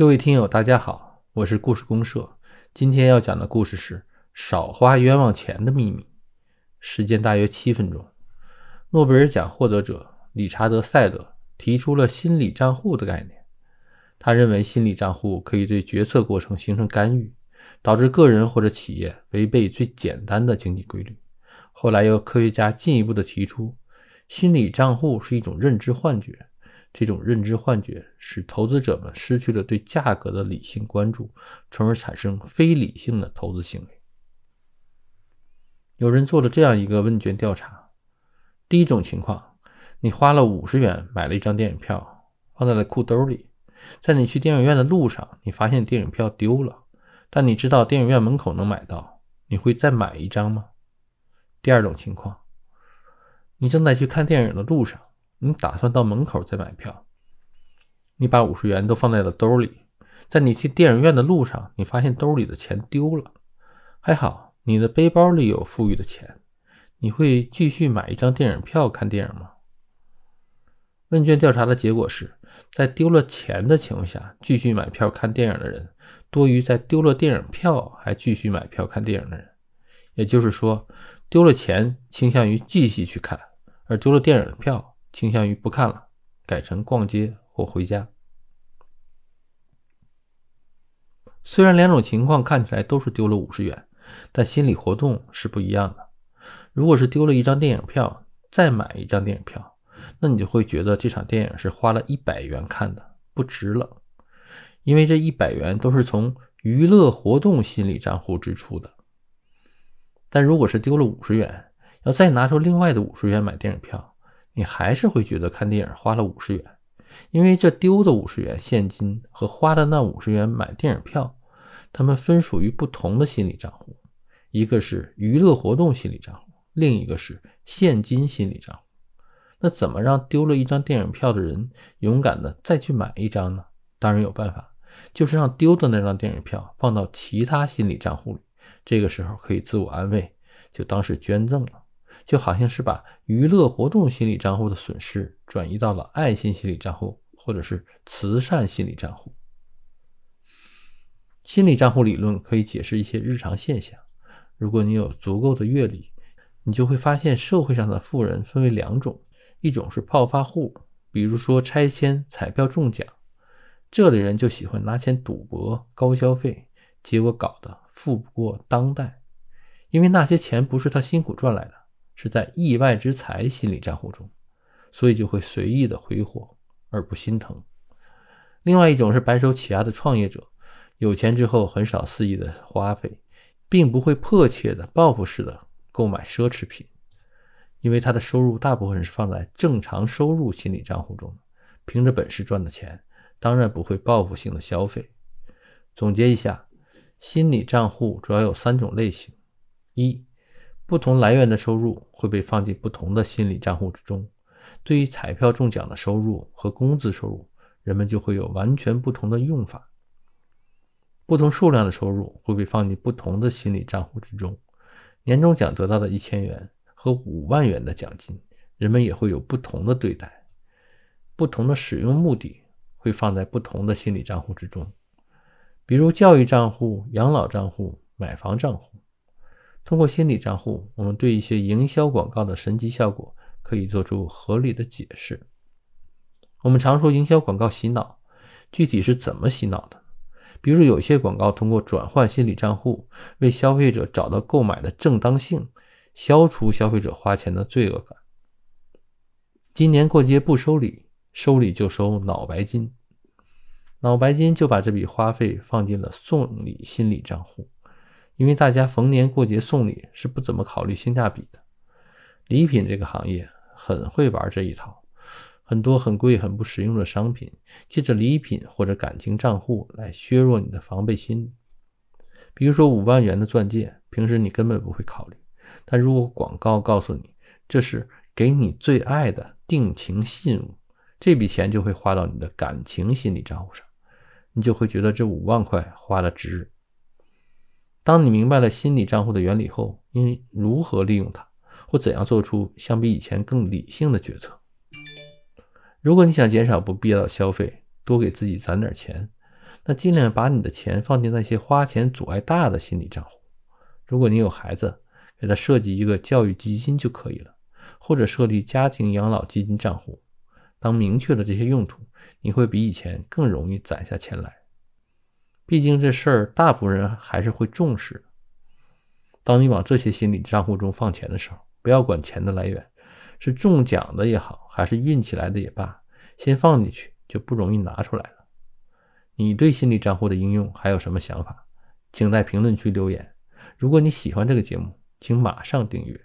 各位听友，大家好，我是故事公社。今天要讲的故事是“少花冤枉钱的秘密”。时间大约七分钟。诺贝尔奖获得者理查德·塞德提出了心理账户的概念。他认为，心理账户可以对决策过程形成干预，导致个人或者企业违背最简单的经济规律。后来，有科学家进一步的提出，心理账户是一种认知幻觉。这种认知幻觉使投资者们失去了对价格的理性关注，从而产生非理性的投资行为。有人做了这样一个问卷调查：第一种情况，你花了五十元买了一张电影票，放在了裤兜里，在你去电影院的路上，你发现电影票丢了，但你知道电影院门口能买到，你会再买一张吗？第二种情况，你正在去看电影的路上。你打算到门口再买票，你把五十元都放在了兜里，在你去电影院的路上，你发现兜里的钱丢了，还好你的背包里有富裕的钱，你会继续买一张电影票看电影吗？问卷调查的结果是在丢了钱的情况下继续买票看电影的人多于在丢了电影票还继续买票看电影的人，也就是说，丢了钱倾向于继续去看，而丢了电影票。倾向于不看了，改成逛街或回家。虽然两种情况看起来都是丢了五十元，但心理活动是不一样的。如果是丢了一张电影票，再买一张电影票，那你就会觉得这场电影是花了一百元看的，不值了，因为这一百元都是从娱乐活动心理账户支出的。但如果是丢了五十元，要再拿出另外的五十元买电影票。你还是会觉得看电影花了五十元，因为这丢的五十元现金和花的那五十元买电影票，它们分属于不同的心理账户，一个是娱乐活动心理账户，另一个是现金心理账户。那怎么让丢了一张电影票的人勇敢的再去买一张呢？当然有办法，就是让丢的那张电影票放到其他心理账户里，这个时候可以自我安慰，就当是捐赠了。就好像是把娱乐活动心理账户的损失转移到了爱心心理账户，或者是慈善心理账户。心理账户理论可以解释一些日常现象。如果你有足够的阅历，你就会发现社会上的富人分为两种：一种是暴发户，比如说拆迁、彩票中奖，这类人就喜欢拿钱赌博、高消费，结果搞得富不过当代，因为那些钱不是他辛苦赚来的。是在意外之财心理账户中，所以就会随意的挥霍而不心疼。另外一种是白手起家的创业者，有钱之后很少肆意的花费，并不会迫切的报复式的购买奢侈品，因为他的收入大部分是放在正常收入心理账户中，凭着本事赚的钱，当然不会报复性的消费。总结一下，心理账户主要有三种类型：一。不同来源的收入会被放进不同的心理账户之中。对于彩票中奖的收入和工资收入，人们就会有完全不同的用法。不同数量的收入会被放进不同的心理账户之中。年终奖得到的一千元和五万元的奖金，人们也会有不同的对待。不同的使用目的会放在不同的心理账户之中，比如教育账户、养老账户、买房账户。通过心理账户，我们对一些营销广告的神奇效果可以做出合理的解释。我们常说营销广告洗脑，具体是怎么洗脑的？比如有些广告通过转换心理账户，为消费者找到购买的正当性，消除消费者花钱的罪恶感。今年过节不收礼，收礼就收脑白金，脑白金就把这笔花费放进了送礼心理账户。因为大家逢年过节送礼是不怎么考虑性价比的，礼品这个行业很会玩这一套，很多很贵很不实用的商品，借着礼品或者感情账户来削弱你的防备心。比如说五万元的钻戒，平时你根本不会考虑，但如果广告告诉你这是给你最爱的定情信物，这笔钱就会花到你的感情心理账户上，你就会觉得这五万块花的值。当你明白了心理账户的原理后，应如何利用它，或怎样做出相比以前更理性的决策？如果你想减少不必要的消费，多给自己攒点钱，那尽量把你的钱放进那些花钱阻碍大的心理账户。如果你有孩子，给他设计一个教育基金就可以了，或者设立家庭养老基金账户。当明确了这些用途，你会比以前更容易攒下钱来。毕竟这事儿大部分人还是会重视。当你往这些心理账户中放钱的时候，不要管钱的来源是中奖的也好，还是运气来的也罢，先放进去就不容易拿出来了。你对心理账户的应用还有什么想法？请在评论区留言。如果你喜欢这个节目，请马上订阅。